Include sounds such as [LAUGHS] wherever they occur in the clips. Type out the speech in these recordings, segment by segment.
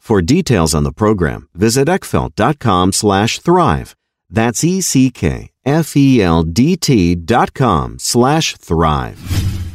For details on the program, visit eckfeldt.com slash thrive. That's E-C-K-F-E-L-D-T dot com slash thrive.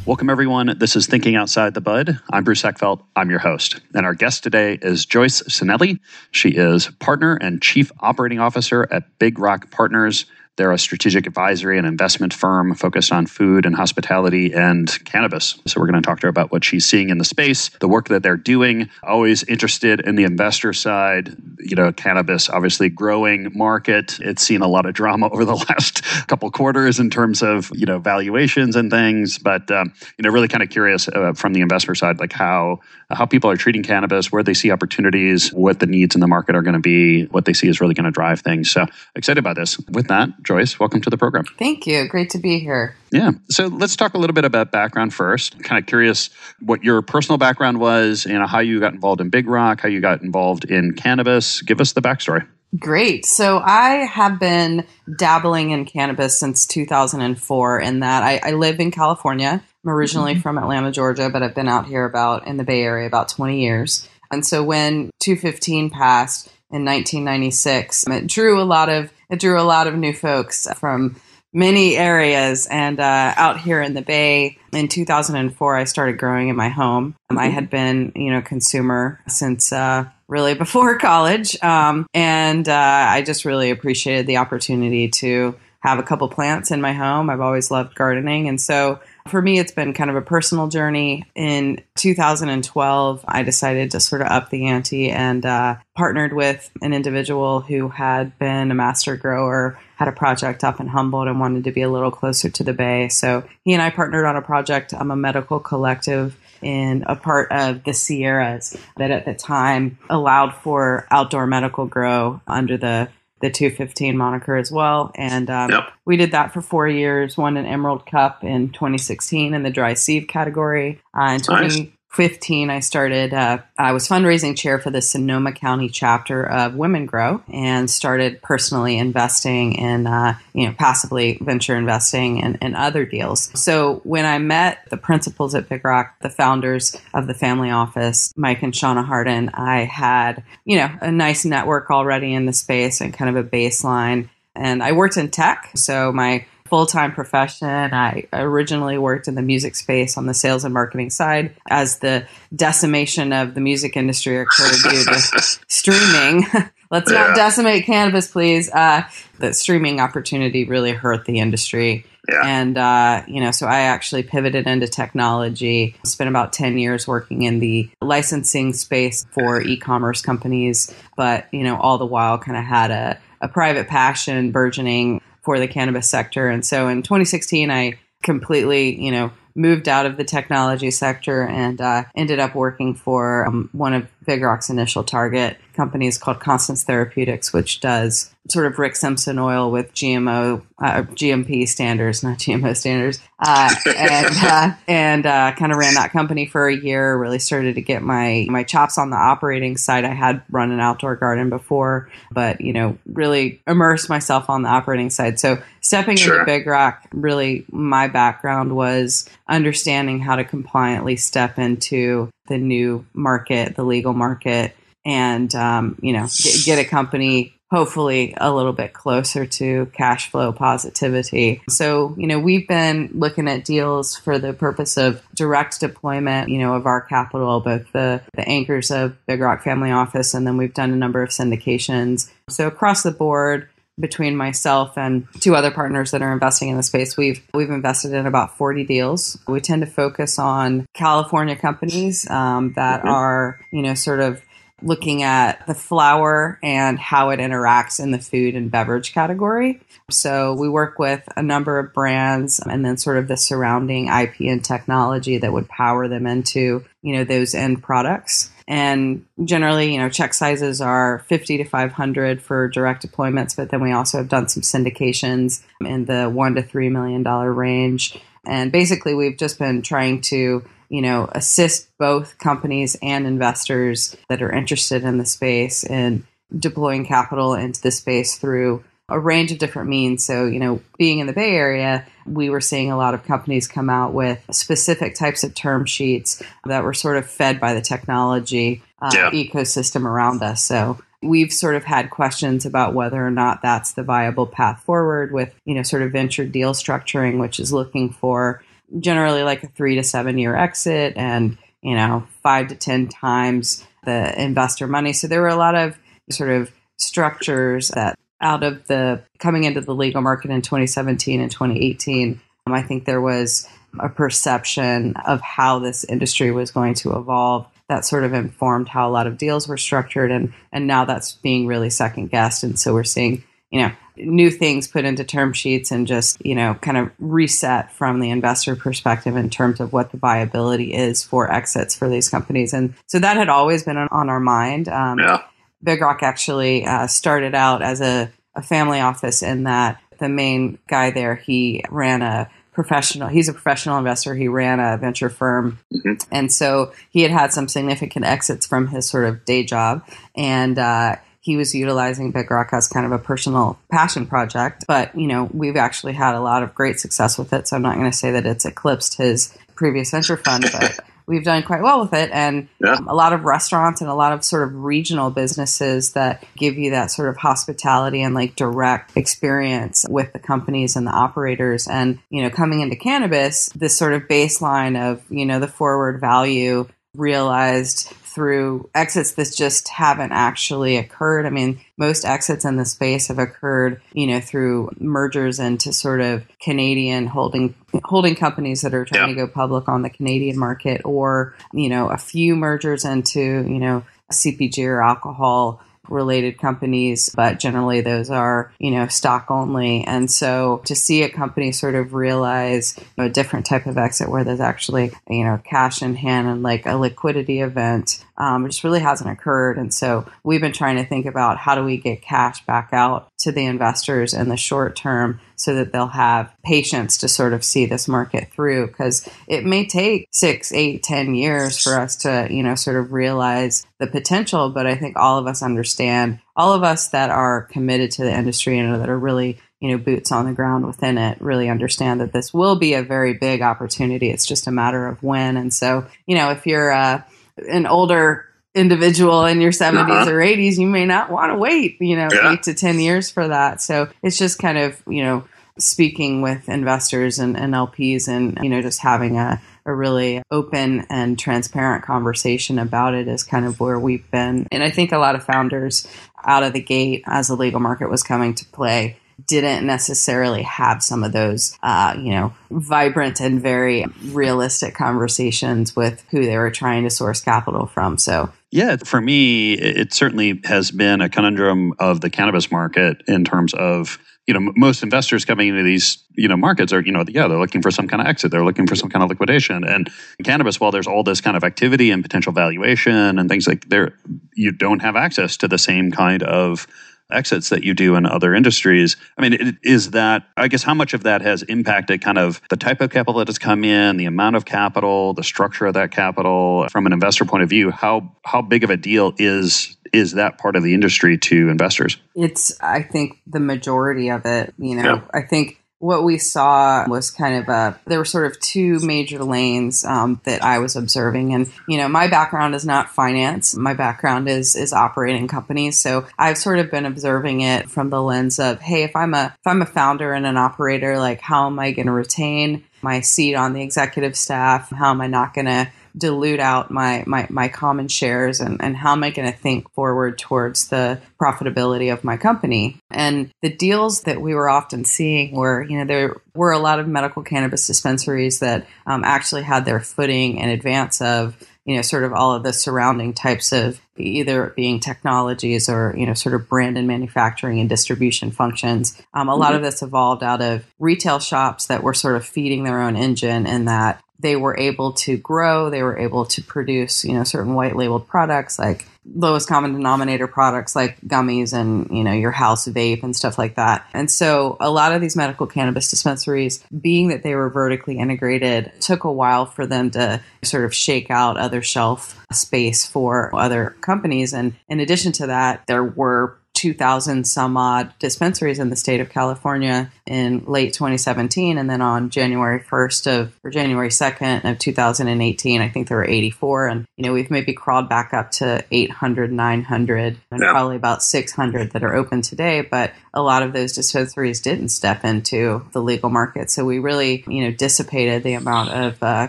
Welcome, everyone. This is Thinking Outside the Bud. I'm Bruce Eckfeldt. I'm your host. And our guest today is Joyce Cenali. She is partner and chief operating officer at Big Rock Partners. They're a strategic advisory and investment firm focused on food and hospitality and cannabis. So we're going to talk to her about what she's seeing in the space, the work that they're doing. Always interested in the investor side. You know, cannabis obviously growing market. It's seen a lot of drama [LAUGHS] over the last couple quarters in terms of you know valuations and things. But um, you know, really kind of curious uh, from the investor side, like how how people are treating cannabis, where they see opportunities, what the needs in the market are going to be, what they see is really going to drive things. So excited about this. With that, Joyce, welcome to the program. Thank you. Great to be here. Yeah. So let's talk a little bit about background first. kind of curious what your personal background was, you know, how you got involved in Big Rock, how you got involved in cannabis. Give us the backstory. Great. So I have been dabbling in cannabis since 2004 in that I, I live in California. I'm originally mm-hmm. from Atlanta, Georgia, but I've been out here about in the Bay Area about 20 years. And so when 215 passed in 1996, it drew a lot of it drew a lot of new folks from many areas. And uh, out here in the Bay in 2004, I started growing in my home. Um, I had been, you know, consumer since uh, really before [LAUGHS] college, um, and uh, I just really appreciated the opportunity to have a couple plants in my home. I've always loved gardening, and so for me, it's been kind of a personal journey. In 2012, I decided to sort of up the ante and uh, partnered with an individual who had been a master grower, had a project up in Humboldt, and wanted to be a little closer to the Bay. So he and I partnered on a project. I'm a medical collective in a part of the Sierras that at the time allowed for outdoor medical grow under the the 215 moniker as well. And um, yep. we did that for four years, won an Emerald Cup in 2016 in the dry sift category. Uh, in 2014, 15, I started, uh, I was fundraising chair for the Sonoma County chapter of Women Grow and started personally investing in, uh, you know, passively venture investing and, and other deals. So when I met the principals at Big Rock, the founders of the family office, Mike and Shauna Harden, I had, you know, a nice network already in the space and kind of a baseline. And I worked in tech. So my full time profession. I originally worked in the music space on the sales and marketing side as the decimation of the music industry occurred due to [LAUGHS] streaming. [LAUGHS] Let's yeah. not decimate cannabis, please. Uh, the streaming opportunity really hurt the industry. Yeah. And, uh, you know, so I actually pivoted into technology, spent about 10 years working in the licensing space for e commerce companies, but, you know, all the while kind of had a, a private passion burgeoning for the cannabis sector. And so in 2016, I completely, you know, moved out of the technology sector and uh, ended up working for um, one of Big Rock's initial target company is called Constance Therapeutics, which does sort of Rick Simpson oil with GMO, uh, GMP standards, not GMO standards, uh, [LAUGHS] and uh, and uh, kind of ran that company for a year. Really started to get my my chops on the operating side. I had run an outdoor garden before, but you know, really immersed myself on the operating side. So stepping sure. into Big Rock, really, my background was understanding how to compliantly step into the new market, the legal market, and um, you know, get, get a company hopefully a little bit closer to cash flow positivity. So, you know, we've been looking at deals for the purpose of direct deployment, you know, of our capital, both the, the anchors of Big Rock Family Office, and then we've done a number of syndications. So across the board, between myself and two other partners that are investing in the space, we've we've invested in about 40 deals. We tend to focus on California companies um, that mm-hmm. are, you know, sort of looking at the flower and how it interacts in the food and beverage category. So we work with a number of brands and then sort of the surrounding IP and technology that would power them into, you know, those end products. And generally, you know, check sizes are 50 to 500 for direct deployments, but then we also have done some syndications in the one to $3 million range. And basically, we've just been trying to you know, assist both companies and investors that are interested in the space in deploying capital into the space through a range of different means. So, you know, being in the Bay Area, we were seeing a lot of companies come out with specific types of term sheets that were sort of fed by the technology uh, yeah. ecosystem around us. So, we've sort of had questions about whether or not that's the viable path forward with, you know, sort of venture deal structuring, which is looking for generally like a three to seven year exit and, you know, five to 10 times the investor money. So there were a lot of sort of structures that out of the coming into the legal market in 2017 and 2018, um, I think there was a perception of how this industry was going to evolve that sort of informed how a lot of deals were structured and and now that's being really second guessed and so we're seeing you know new things put into term sheets and just you know kind of reset from the investor perspective in terms of what the viability is for exits for these companies and so that had always been on our mind um, yeah. Big rock actually uh, started out as a, a family office in that the main guy there he ran a professional he's a professional investor he ran a venture firm mm-hmm. and so he had had some significant exits from his sort of day job and uh, he was utilizing Big Rock as kind of a personal passion project. But, you know, we've actually had a lot of great success with it. So I'm not going to say that it's eclipsed his previous venture fund, but [LAUGHS] we've done quite well with it. And yeah. a lot of restaurants and a lot of sort of regional businesses that give you that sort of hospitality and like direct experience with the companies and the operators. And, you know, coming into cannabis, this sort of baseline of, you know, the forward value realized through exits that just haven't actually occurred. I mean, most exits in the space have occurred, you know, through mergers into sort of Canadian holding holding companies that are trying yeah. to go public on the Canadian market, or you know, a few mergers into you know CPG or alcohol related companies, but generally those are, you know, stock only. And so to see a company sort of realize a different type of exit where there's actually, you know, cash in hand and like a liquidity event Um, it just really hasn't occurred. And so we've been trying to think about how do we get cash back out to the investors in the short term so that they'll have patience to sort of see this market through because it may take six, eight, ten years for us to, you know, sort of realize the potential. But I think all of us understand, all of us that are committed to the industry and that are really you know boots on the ground within it really understand that this will be a very big opportunity it's just a matter of when and so you know if you're uh, an older individual in your 70s uh-huh. or 80s you may not want to wait you know yeah. 8 to 10 years for that so it's just kind of you know speaking with investors and, and LPs and you know just having a a really open and transparent conversation about it is kind of where we've been. And I think a lot of founders out of the gate as the legal market was coming to play didn't necessarily have some of those, uh, you know, vibrant and very realistic conversations with who they were trying to source capital from. So, yeah, for me, it certainly has been a conundrum of the cannabis market in terms of you know most investors coming into these you know markets are you know yeah they're looking for some kind of exit they're looking for some kind of liquidation and cannabis while there's all this kind of activity and potential valuation and things like there you don't have access to the same kind of exits that you do in other industries. I mean, is that, I guess, how much of that has impacted kind of the type of capital that has come in, the amount of capital, the structure of that capital from an investor point of view? How, how big of a deal is is that part of the industry to investors? It's, I think, the majority of it. You know, yeah. I think what we saw was kind of a there were sort of two major lanes um, that I was observing, and you know my background is not finance. My background is is operating companies, so I've sort of been observing it from the lens of hey, if I'm a if I'm a founder and an operator, like how am I going to retain my seat on the executive staff? How am I not going to dilute out my my, my common shares and, and how am I going to think forward towards the profitability of my company? And the deals that we were often seeing were, you know, there were a lot of medical cannabis dispensaries that um, actually had their footing in advance of you know, sort of all of the surrounding types of either being technologies or, you know, sort of brand and manufacturing and distribution functions. Um, a mm-hmm. lot of this evolved out of retail shops that were sort of feeding their own engine and that they were able to grow, they were able to produce, you know, certain white labeled products like lowest common denominator products like gummies and, you know, your house vape and stuff like that. And so a lot of these medical cannabis dispensaries, being that they were vertically integrated, took a while for them to sort of shake out other shelf space for other companies. And in addition to that, there were 2,000 some odd dispensaries in the state of California in late 2017. And then on January 1st of, or January 2nd of 2018, I think there were 84. And, you know, we've maybe crawled back up to 800, 900, and yeah. probably about 600 that are open today. But a lot of those dispensaries didn't step into the legal market. So we really, you know, dissipated the amount of uh,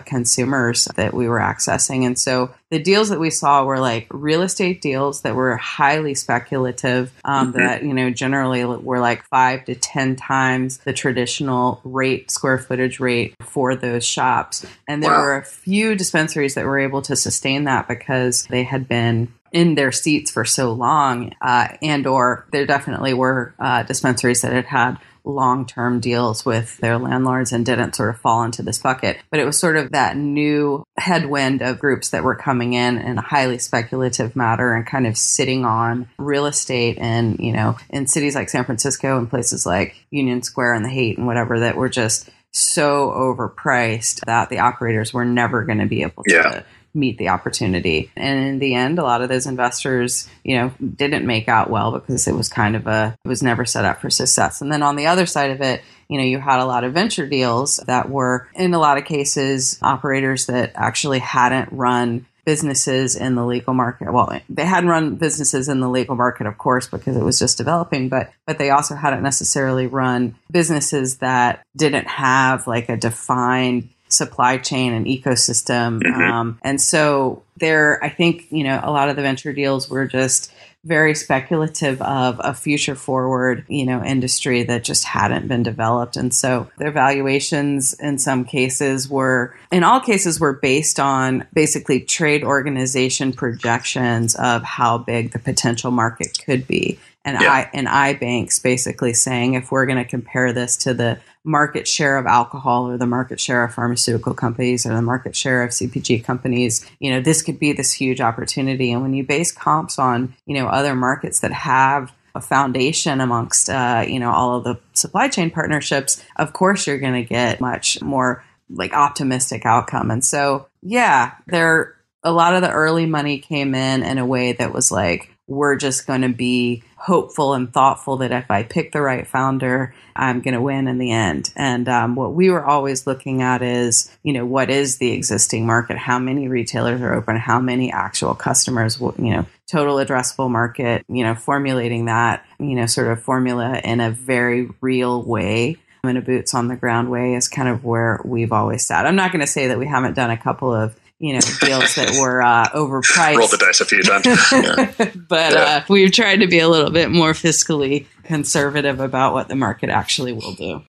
consumers that we were accessing. And so the deals that we saw were like real estate deals that were highly speculative, um, mm-hmm. that, you know, generally were like five to 10 times the traditional rate, square footage rate for those shops. And there wow. were a few dispensaries that were able to sustain that because they had been in their seats for so long, uh, and or there definitely were uh, dispensaries that had had long-term deals with their landlords and didn't sort of fall into this bucket. But it was sort of that new headwind of groups that were coming in in a highly speculative matter and kind of sitting on real estate and, you know, in cities like San Francisco and places like Union Square and the Haight and whatever that were just so overpriced that the operators were never going to be able to meet the opportunity. And in the end, a lot of those investors, you know, didn't make out well because it was kind of a, it was never set up for success. And then on the other side of it, you know, you had a lot of venture deals that were, in a lot of cases, operators that actually hadn't run businesses in the legal market. Well, they hadn't run businesses in the legal market, of course, because it was just developing, but but they also hadn't necessarily run businesses that didn't have like a defined supply chain and ecosystem. Mm-hmm. Um, and so there, I think, you know, a lot of the venture deals were just very speculative of a future forward, you know, industry that just hadn't been developed. And so their valuations in some cases were, in all cases, were based on basically trade organization projections of how big the potential market could be. And yeah. I and iBanks basically saying if we're going to compare this to the market share of alcohol or the market share of pharmaceutical companies or the market share of CPG companies, you know, this could be this huge opportunity. And when you base comps on, you know, other markets that have a foundation amongst, uh, you know, all of the supply chain partnerships, of course you're going to get much more like optimistic outcome. And so, yeah, there a lot of the early money came in in a way that was like, we're just going to be hopeful and thoughtful that if I pick the right founder, I'm going to win in the end. And um, what we were always looking at is, you know, what is the existing market? How many retailers are open? How many actual customers? You know, total addressable market. You know, formulating that, you know, sort of formula in a very real way. In a boots on the ground way is kind of where we've always sat. I'm not going to say that we haven't done a couple of you know [LAUGHS] deals that were uh, overpriced. Rolled the dice a few times, [LAUGHS] yeah. but yeah. Uh, we've tried to be a little bit more fiscally conservative about what the market actually will do.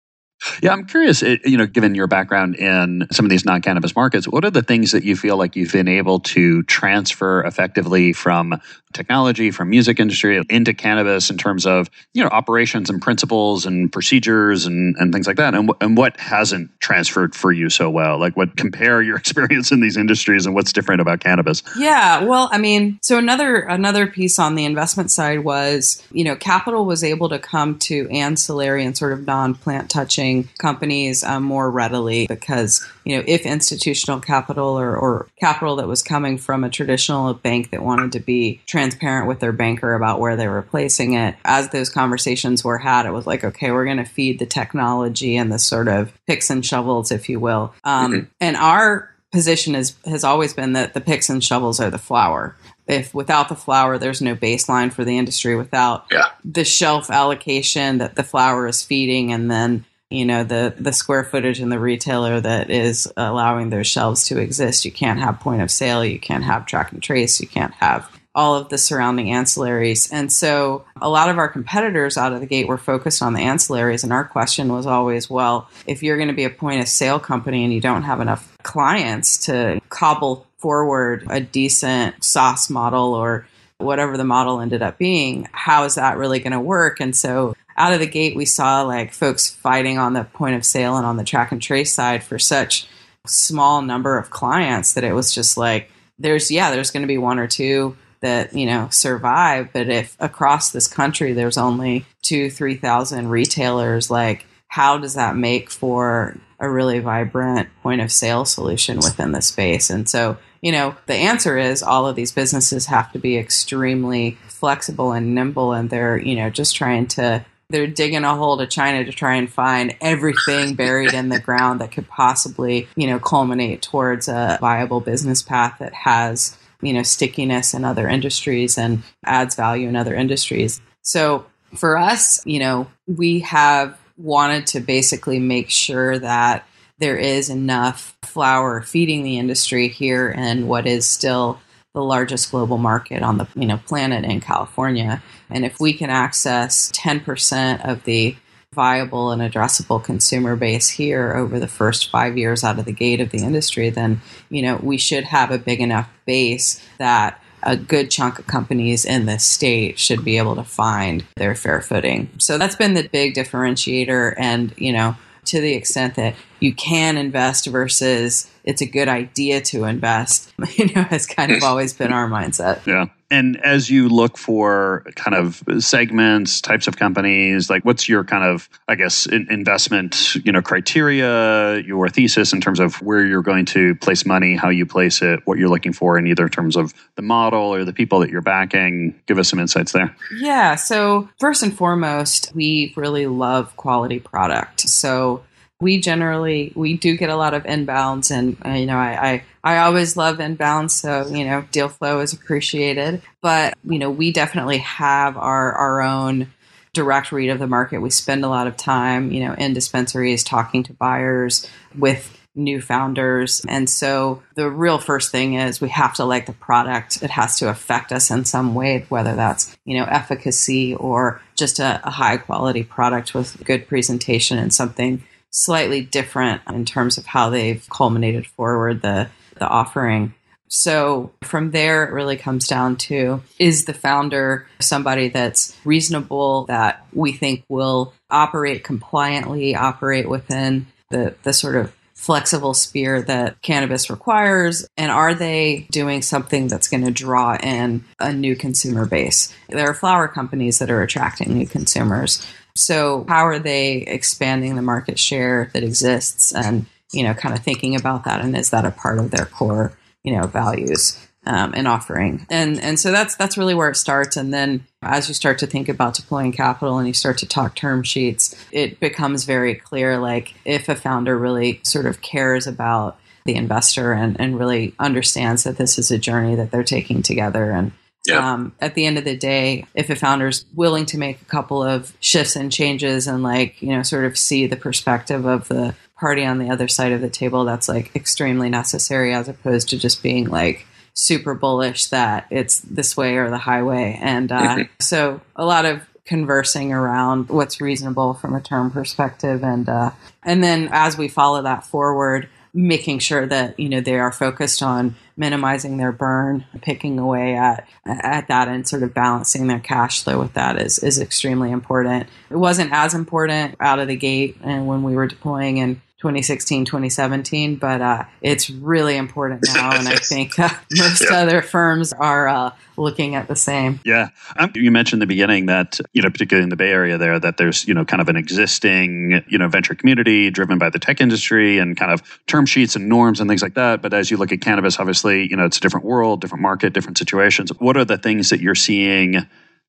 Yeah, I'm curious, you know, given your background in some of these non cannabis markets, what are the things that you feel like you've been able to transfer effectively from technology, from music industry into cannabis in terms of, you know, operations and principles and procedures and, and things like that? And, and what hasn't transferred for you so well? Like, what compare your [LAUGHS] experience in these industries and what's different about cannabis? Yeah, well, I mean, so another another piece on the investment side was, you know, capital was able to come to ancillary and sort of non plant touching companies um, more readily because you know if institutional capital or, or capital that was coming from a traditional bank that wanted to be transparent with their banker about where they were placing it as those conversations were had it was like okay we're going to feed the technology and the sort of picks and shovels if you will um, mm-hmm. and our position is, has always been that the picks and shovels are the flower if without the flower there's no baseline for the industry without yeah. the shelf allocation that the flower is feeding and then you know the the square footage in the retailer that is allowing those shelves to exist you can't have point of sale you can't have track and trace you can't have all of the surrounding ancillaries and so a lot of our competitors out of the gate were focused on the ancillaries and our question was always well if you're going to be a point of sale company and you don't have enough clients to cobble forward a decent SaaS model or whatever the model ended up being, how is that really going to work? And so out of the gate, we saw like folks fighting on the point of sale and on the track and trace side for such small number of clients that it was just like there's yeah there's going to be one or two that you know survive. But if across this country there's only two three thousand retailers like how does that make for a really vibrant point of sale solution within the space? And so you know the answer is all of these businesses have to be extremely flexible and nimble and they're you know just trying to they're digging a hole to China to try and find everything buried in the ground that could possibly, you know, culminate towards a viable business path that has, you know, stickiness in other industries and adds value in other industries. So for us, you know, we have wanted to basically make sure that there is enough flower feeding the industry here in what is still the largest global market on the you know planet in California. And if we can access 10% of the viable and addressable consumer base here over the first five years out of the gate of the industry, then you know we should have a big enough base that a good chunk of companies in this state should be able to find their fair footing. So that's been the big differentiator. And, you know, to the extent that you can invest versus it's a good idea to invest, [LAUGHS] you know, has kind of always been our mindset. Yeah. And as you look for kind of segments, types of companies, like what's your kind of, I guess, investment, you know, criteria, your thesis in terms of where you're going to place money, how you place it, what you're looking for in either terms of the model or the people that you're backing? Give us some insights there. Yeah. So first and foremost, we really love quality product. So we generally we do get a lot of inbounds and uh, you know I, I i always love inbounds so you know deal flow is appreciated. But you know we definitely have our our own direct read of the market. We spend a lot of time you know in dispensaries talking to buyers with new founders. And so the real first thing is we have to like the product. It has to affect us in some way whether that's you know efficacy or just a, a high quality product with good presentation and something slightly different in terms of how they've culminated forward the the offering. So from there, it really comes down to is the founder somebody that's reasonable that we think will operate compliantly, operate within the, the sort of flexible sphere that cannabis requires? And are they doing something that's going to draw in a new consumer base? There are flower companies that are attracting new consumers. So, how are they expanding the market share that exists and, you know, kind of thinking about that? And is that a part of their core, you know, values? um, and offering. And and so that's that's really where it starts. And then as you start to think about deploying capital and you start to talk term sheets, it becomes very clear like if a founder really sort of cares about the investor and, and really understands that this is a journey that they're taking together and Yep. Um, at the end of the day, if a founder's willing to make a couple of shifts and changes and like, you know, sort of see the perspective of the party on the other side of the table, that's like extremely necessary as opposed to just being like, super bullish that it's this way or the highway. And uh, mm-hmm. so a lot of conversing around what's reasonable from a term perspective and uh, and then as we follow that forward making sure that you know they are focused on minimizing their burn picking away at at that and sort of balancing their cash flow with that is is extremely important. It wasn't as important out of the gate and when we were deploying in 2016, 2017, but uh, it's really important now. And I [LAUGHS] think uh, most yeah. other firms are uh, looking at the same. Yeah. Um, you mentioned in the beginning that, you know, particularly in the Bay Area there, that there's, you know, kind of an existing, you know, venture community driven by the tech industry and kind of term sheets and norms and things like that. But as you look at cannabis, obviously, you know, it's a different world, different market, different situations. What are the things that you're seeing?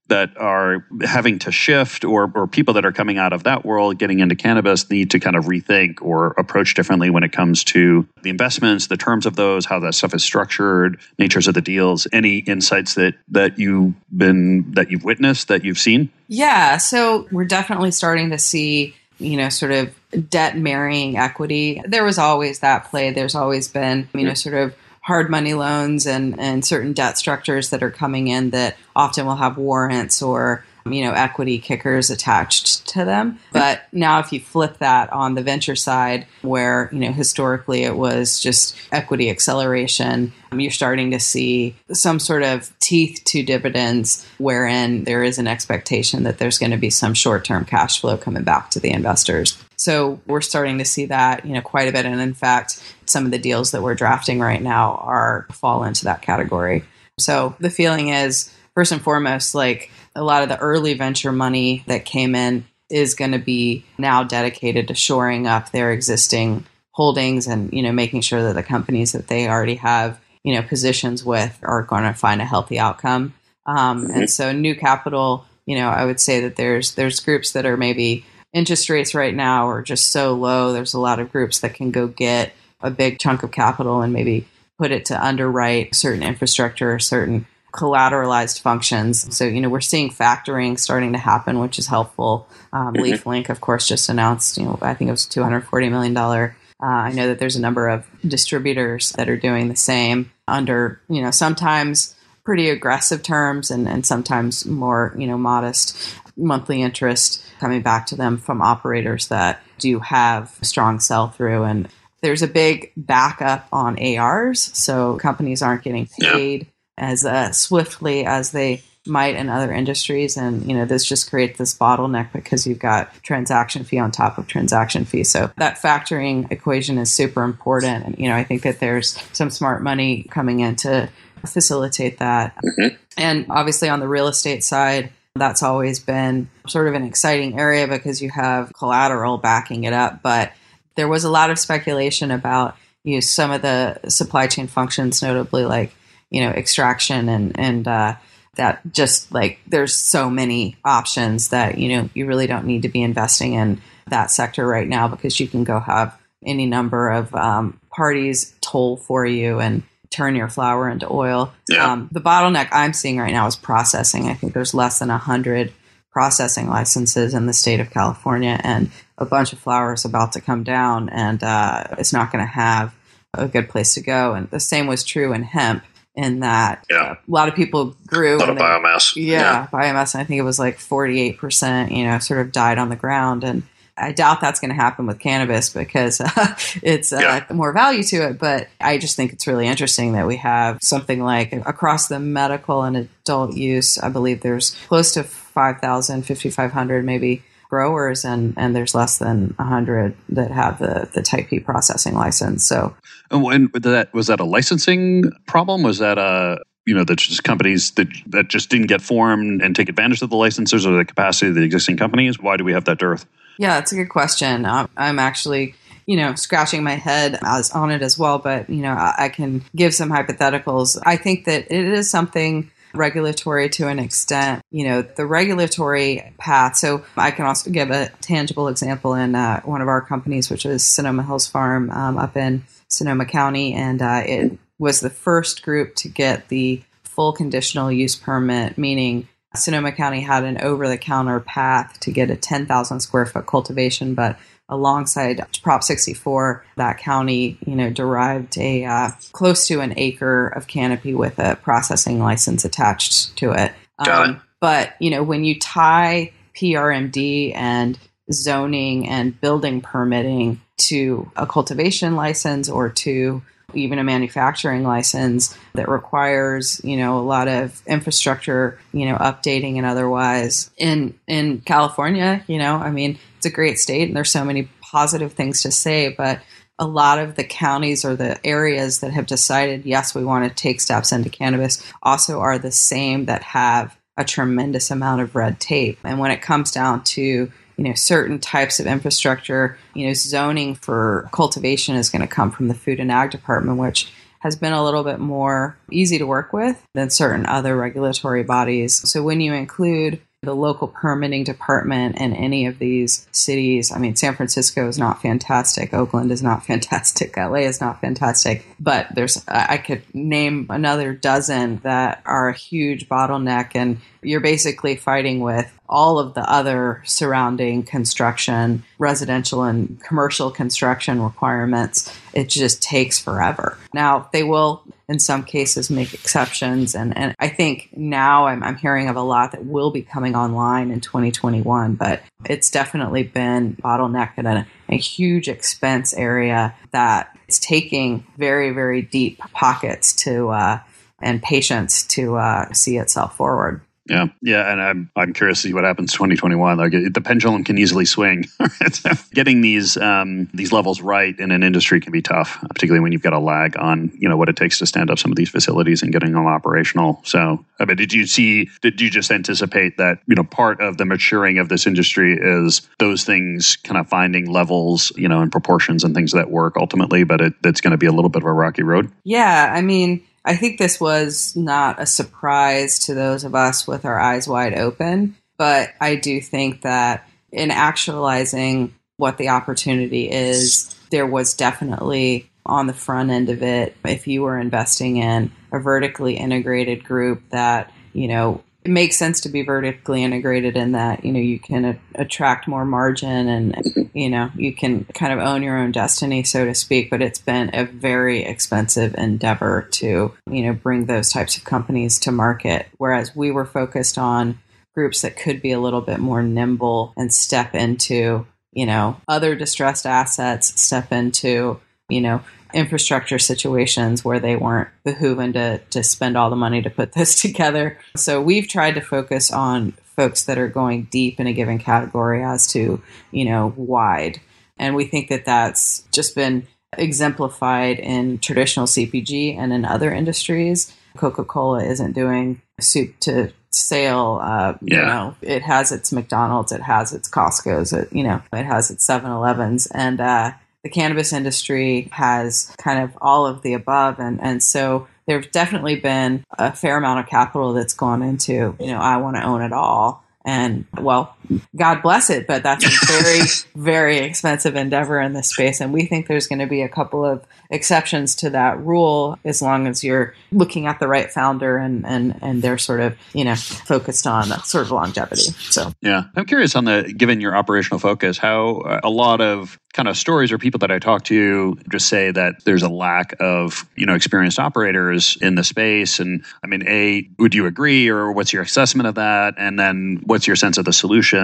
That are having to shift or, or people that are coming out of that world getting into cannabis need to kind of rethink or approach differently when it comes to the investments the terms of those how that stuff is structured natures of the deals. Any insights that that you've been that you've witnessed that you've seen? Yeah so we're definitely starting to see you know sort of debt marrying equity. There was always that play. There's always been you know mm-hmm. sort of hard money loans and, and certain debt structures that are coming in that often will have warrants or you know equity kickers attached to them. But now if you flip that on the venture side where you know historically it was just equity acceleration um, you're starting to see some sort of teeth to dividends wherein there is an expectation that there's going to be some short-term cash flow coming back to the investors so we're starting to see that, you know, quite a bit. And in fact, some of the deals that we're drafting right now are fall into that category. So the feeling is, first and foremost, like a lot of the early venture money that came in is going to be now dedicated to shoring up their existing holdings and you know making sure that the companies that they already have you know positions with are going to find a healthy outcome um, and mm-hmm. so new capital you know i would say that there's there's groups that are maybe interest rates right now are just so low. There's a lot of groups that can go get a big chunk of capital and maybe put it to underwrite certain infrastructure, or certain collateralized functions. So, you know, we're seeing factoring starting to happen, which is helpful. Um, mm-hmm. LeafLink, of course, just announced, you know, I think it was $240 million. Uh, I know that there's a number of distributors that are doing the same under, you know, sometimes pretty aggressive terms and, and sometimes more, you know, modest monthly interest coming back to them from operators that do have strong sell through. And there's a big backup on ARs. So companies aren't getting paid yeah. as uh, swiftly as they might in other industries. And, you know, this just creates this bottleneck because you've got transaction fee on top of transaction fee. So that factoring equation is super important. And, you know, I think that there's some smart money coming in to facilitate that. Mm-hmm. And obviously on the real estate side, that's always been sort of an exciting area because you have collateral backing it up. But there was a lot of speculation about you know, some of the supply chain functions, notably like you know extraction and and uh, that just like there's so many options that you know you really don't need to be investing in that sector right now because you can go have any number of um, parties toll for you and turn your flower into oil. Yeah. Um, the bottleneck I'm seeing right now is processing. I think there's less than 100 processing licenses in the state of California, and a bunch of flowers about to come down, and uh, it's not going to have a good place to go. And the same was true in hemp. In that, yeah. a lot of people grew. A lot of they, biomass. Yeah, yeah, biomass. And I think it was like 48%, you know, sort of died on the ground. And I doubt that's going to happen with cannabis because [LAUGHS] uh, it's uh, yeah. more value to it. But I just think it's really interesting that we have something like across the medical and adult use. I believe there's close to 5,000, 5,500 maybe growers, and, and there's less than 100 that have the, the Type P processing license. So, and when, that was that a licensing problem? Was that a you know, that just companies that that just didn't get formed and take advantage of the licenses or the capacity of the existing companies? Why do we have that dearth? Yeah, it's a good question. I'm actually you know, scratching my head as on it as well. But you know, I, I can give some hypotheticals. I think that it is something regulatory to an extent. You know, the regulatory path. So I can also give a tangible example in uh, one of our companies, which is Sonoma Hills Farm um, up in Sonoma County, and uh, it was the first group to get the full conditional use permit, meaning Sonoma County had an over the counter path to get a 10,000 square foot cultivation, but alongside Prop 64, that county, you know, derived a uh, close to an acre of canopy with a processing license attached to it. Um, it. But you know, when you tie PRMD and zoning and building permitting to a cultivation license or to even a manufacturing license that requires you know a lot of infrastructure you know updating and otherwise in in California you know I mean it's a great state and there's so many positive things to say, but a lot of the counties or the areas that have decided, yes, we want to take steps into cannabis, also are the same that have a tremendous amount of red tape. And when it comes down to you know certain types of infrastructure, you know zoning for cultivation is going to come from the Food and Ag Department, which has been a little bit more easy to work with than certain other regulatory bodies. So when you include the local permitting department in any of these cities. I mean, San Francisco is not fantastic. Oakland is not [LAUGHS] fantastic. LA is not fantastic. But there's, I could name another dozen that are a huge bottleneck. And you're basically fighting with all of the other surrounding construction, residential and commercial construction requirements. It just takes forever. Now, they will, in some cases, make exceptions. And, and I think now I'm, I'm hearing of a lot that will be coming online in 2021, but it's definitely been bottlenecked at a, a huge expense area that is taking very, very deep pockets to, uh, and patience to uh, see itself forward. Yeah, yeah, and I'm I'm curious to see what happens 2021. Like it, the pendulum can easily swing. [LAUGHS] Getting these um, these levels right in an industry can be tough, particularly when you've got a lag on you know what it takes to stand up some of these facilities and getting them operational. So, I mean, did you see? Did you just anticipate that you know part of the maturing of this industry is those things kind of finding levels, you know, and proportions and things that work ultimately, but it, it's going to be a little bit of a rocky road. Yeah, I mean I think this was not a surprise to those of us with our eyes wide open, but I do think that in actualizing what the opportunity is, there was definitely on the front end of it, if you were investing in a vertically integrated group that, you know, it makes sense to be vertically integrated in that you know you can a- attract more margin and you know you can kind of own your own destiny so to speak but it's been a very expensive endeavor to you know bring those types of companies to market. Whereas we were focused on groups that could be a little bit more nimble and step into you know other distressed assets step into you know infrastructure situations where they weren't behooving to, to spend all the money to put [LAUGHS] this together. So we've tried to focus on folks that are going deep in a given category as to, you know, wide. And we think that that's just been exemplified in traditional CPG and in other industries. Coca Cola isn't doing soup to sale. Uh, yeah. You know, it has its McDonald's, it has its Costco's, it, you know, it has its 7 Elevens. And, uh, the cannabis industry has kind of all of the above. And, and so there's definitely been a fair amount of capital that's gone into, you know, I want to own it all. And well, God bless it, but that's a very, [LAUGHS] very expensive endeavor in this space. And we think there's going to be a couple of exceptions to that rule as long as you're looking at the right founder and, and, and they're sort of, you know, focused on sort of longevity. So, yeah, I'm curious on the, given your operational focus, how uh, a lot of kind of stories or people that I talk to just say that there's a lack of, you know, experienced operators in the space. And I mean, A, would you agree or what's your assessment of that? And then what's your sense of the solution?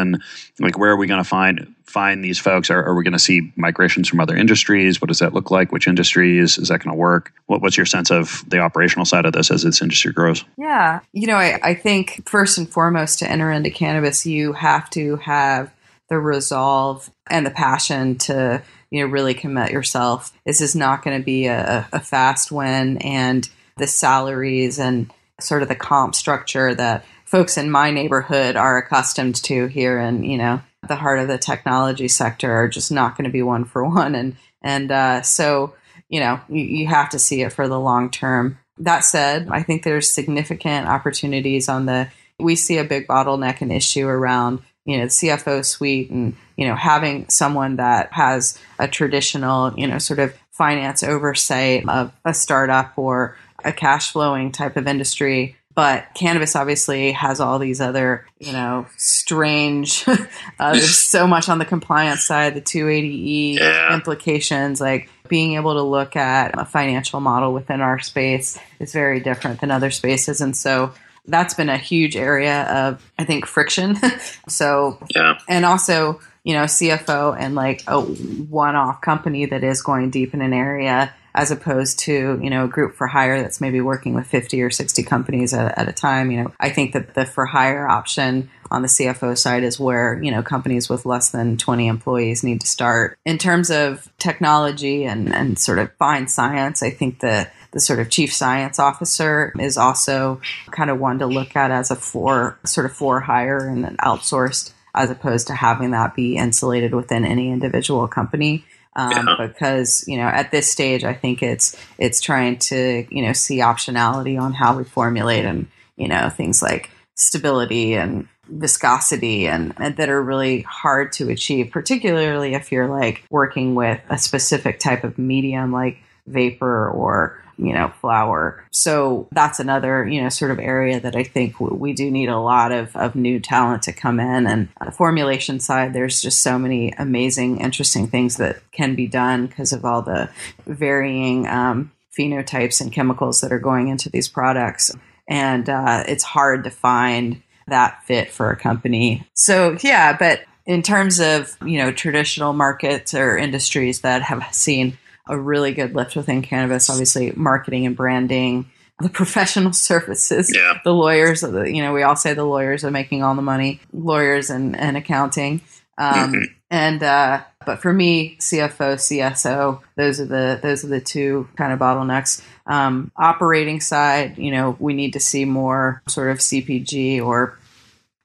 Like, where are we going to find find these folks? Are, are we going to see migrations from other industries? What does that look like? Which industries is that going to work? What, what's your sense of the operational side of this as this industry grows? Yeah, you know, I, I think first and foremost to enter into cannabis, you have to have the resolve and the passion to you know really commit yourself. This is not going to be a, a fast win, and the salaries and sort of the comp structure that folks in my neighborhood are accustomed to here in you know the heart of the technology sector are just not going to be one for [LAUGHS] one. And and uh, so you know you, you have to see it for the long term. That said i think there's significant opportunities on the we see a big bottleneck and issue around you know the cfo suite and you know having someone that has a traditional you know sort of finance oversight of a startup or a cash flowing type of industry but cannabis obviously has all these other you know strange [LAUGHS] uh, there's so much on the compliance side the 280e Yeah. implications like being able to look at a financial model within our space is very different than other spaces and so that's been a huge area of i think friction [LAUGHS] so Yeah. and also you know cfo and like a one-off company that is going deep in an area as opposed to you know a group for hire that's maybe working with 50 or 60 companies at, a time you know. I think that the for hire option on the cfo side is where you know companies with less than 20 employees need to start. In terms of technology and, and sort of fine science i think the the sort of chief science officer is also kind of one to look at as a for sort of for hire and then outsourced as opposed to having that be insulated within any individual company um, Yeah. because you know at this stage i think it's it's trying to you know see optionality on how we formulate and you know things like stability and viscosity and, and that are really hard to achieve particularly if you're like working with a specific type of medium like vapor or you know flower. So that's another you know sort of area that i think we do need a lot of, of new talent to come in. And the formulation side there's just so many amazing interesting things that can be done because of all the varying um, phenotypes and chemicals that are going into these products. And uh, it's hard to find that fit for a company. So yeah but in terms of you know traditional markets or industries that have seen a really good lift within cannabis. Obviously, marketing and branding, the professional [LAUGHS] services, Yeah. the lawyers. You know, we all say the lawyers are making all the money. Lawyers and, and accounting. Um, Mhm. And uh, but for me, CFO, CSO, those are the those are the two kind of bottlenecks. Um, operating side, you know, we need to see more sort of CPG or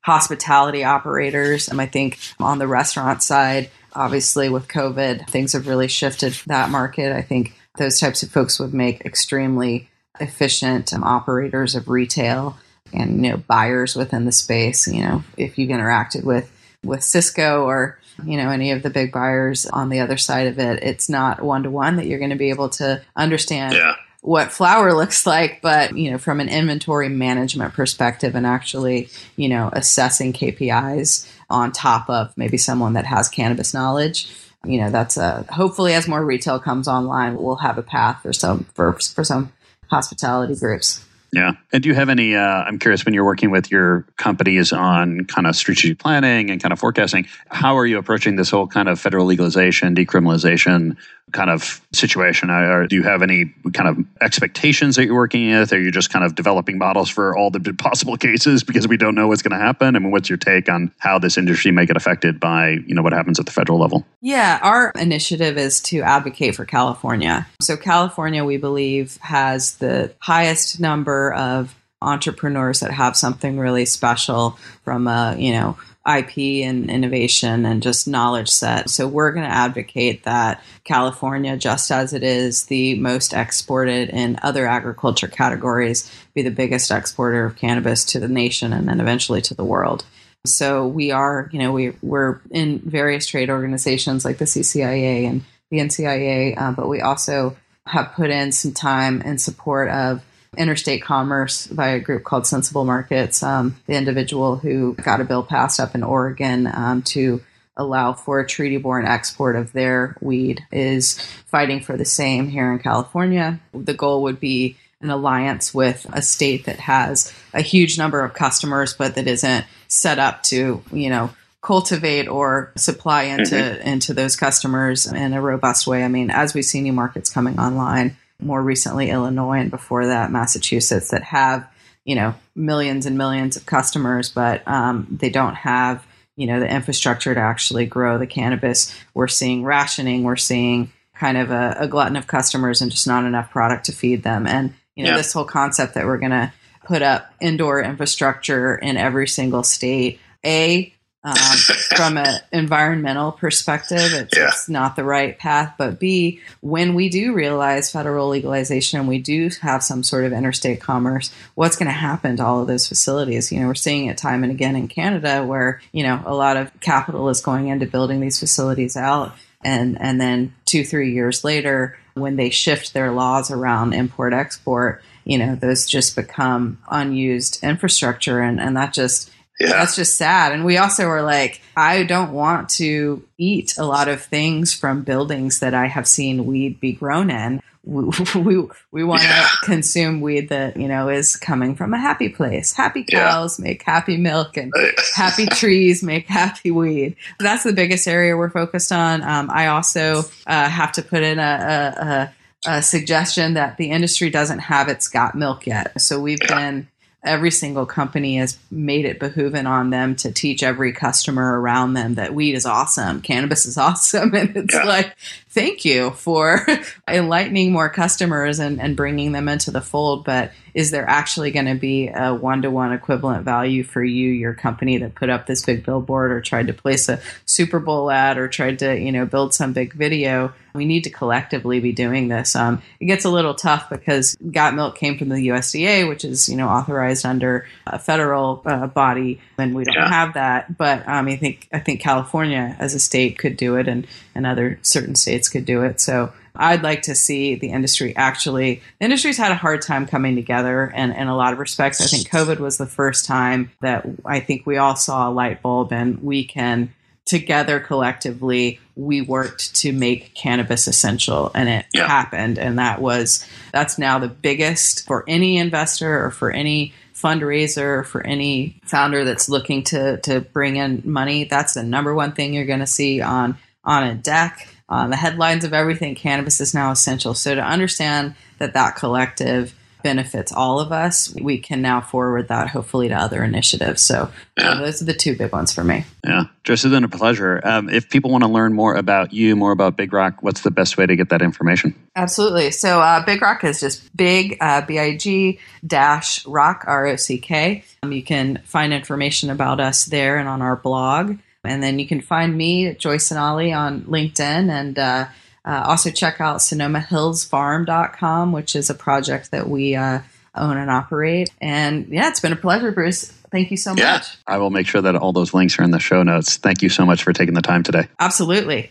hospitality operators. And I think on the restaurant side, obviously with COVID, things have really shifted that market. I think those types of folks would make extremely efficient um, operators of retail and you know buyers within the space. You know, if you've interacted with with Sysco or you know any of the big buyers on the other side of it, it's not one to one that you're going to be able to understand Yeah. what flower [LAUGHS] looks like, but you know, from an inventory management perspective and actually, you know, assessing KPIs on top of maybe someone that has cannabis knowledge. You know, that's a hopefully as more retail comes online, we'll have a path for some for for some hospitality groups. Yeah. And do you have any? Uh, I'm curious when you're working with your companies on kind of strategic planning and kind of forecasting, how are you approaching this whole kind of federal legalization, decriminalization kind of situation? Or do you have any kind of expectations that you're working with? Are you just kind of developing models for all the possible cases because we don't know what's going to happen? I mean, what's your take on how this industry may get affected by you know what happens at the federal level? Yeah, our initiative is to advocate for California. So, California, we believe, has the highest number of entrepreneurs that have something really special from a, you know, IP and innovation and just knowledge set. So, we're going to advocate that California, just as it is the most exported in other agriculture categories, be the biggest exporter of cannabis to the nation and then eventually to the world. So we are, you know, we we're in various trade organizations like the CCIA and the NCIA, uh, but we also have put in some time in support of interstate commerce by a group called Sensible Markets. Um, the individual who got a bill passed up in Oregon um, to allow for a treaty-borne export of their weed is fighting for the same here in California. The goal would be an alliance with a state that has a huge number of customers, but that isn't set up to, you know, cultivate or supply into into those customers in a robust way. I mean, as we see new markets coming online, more recently Illinois and before that Massachusetts that have, you know, millions and millions of customers, but um, they don't have you know the infrastructure to actually grow the cannabis. We're seeing rationing. We're seeing kind of a, a glutton of customers and just not enough product to feed them. And you know Yeah. this whole concept that we're going to put up indoor infrastructure in every single state. A um, [LAUGHS] from an environmental perspective, it's, Yeah. it's not the right path. But B, when we do realize federal legalization and we do have some sort of interstate commerce, what's going to happen to all of those facilities? You know, we're seeing it time and again in Canada where, you know, a lot of capital is going into building these facilities out. And, and then two, three years later, when they shift their laws around import export, you know, those just become unused infrastructure. And, and that just, Yeah. that's just sad. And we also were like, I don't want to eat a lot of things from buildings that I have seen weed be grown in. We, [LAUGHS] we, we want to Yeah. consume weed that, you know, is coming from a happy place. Happy Yeah. cows make happy milk and [LAUGHS] happy trees make happy weed. That's the biggest area we're focused on. Um, I also uh, have to put in a, a, a, a suggestion that the industry doesn't have its got milk yet. So we've been every single company has made it behooving on them to teach every customer around them that weed is awesome, cannabis is [LAUGHS] awesome, and it's Yeah. like thank you for [LAUGHS] enlightening more customers and, and bringing them into the fold. But is there actually going to be a one to one equivalent value for you, your company that put up this big billboard or tried to place a Super Bowl ad or tried to, you know, build some big video? We need to collectively be doing this. Um, it gets a little tough because Got Milk came from the USDA, which is, you know, authorized under a federal uh, body, and we don't Yeah. have that. But um, I think I think California as a state could do it, and and other certain states could do it. So I'd like to see the industry actually. The industry's had a hard time coming together, and in a lot of respects, I think COVID was the first time that I think we all saw a light bulb, and we can together collectively we worked to make cannabis essential and it Yeah. happened and that was that's now the biggest for any investor or for any fundraiser or for any founder that's looking to to bring in money that's the number one thing you're going to see on on a deck on the headlines of everything cannabis is now essential so to understand that that collective benefits all of us we can now forward that hopefully to other initiatives so Yeah. those are the two big ones for me Yeah, Joyce, it's been a pleasure. Um, if people want to learn more about you, more about Big Rock, what's the best way to get that information? Absolutely. So uh, Big Rock is just big, uh, B I G dash rock, R O C K. Um, you can find information about us there and on our blog. And then you can find me, at Joyce Cenali, on LinkedIn. And uh, uh, also check out SonomaHillsFarm.com, which is a project that we uh, own and operate. And yeah, it's been a pleasure, Bruce. Thank you so Yeah. much. I will make sure that all those links are in the show notes. Thank you so much for taking the time today. Absolutely.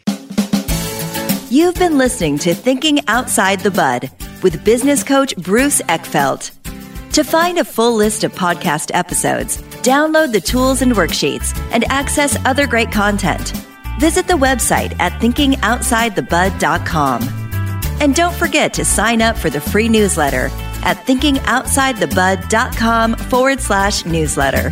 You've been listening to Thinking Outside the Bud with business coach Bruce Eckfeldt. To find a full list of podcast episodes, download the tools and worksheets, and access other great content, visit the website at thinkingoutsidethebud.com. And don't forget to sign up for the free newsletter at thinkingoutsidethebud.com forward slash newsletter.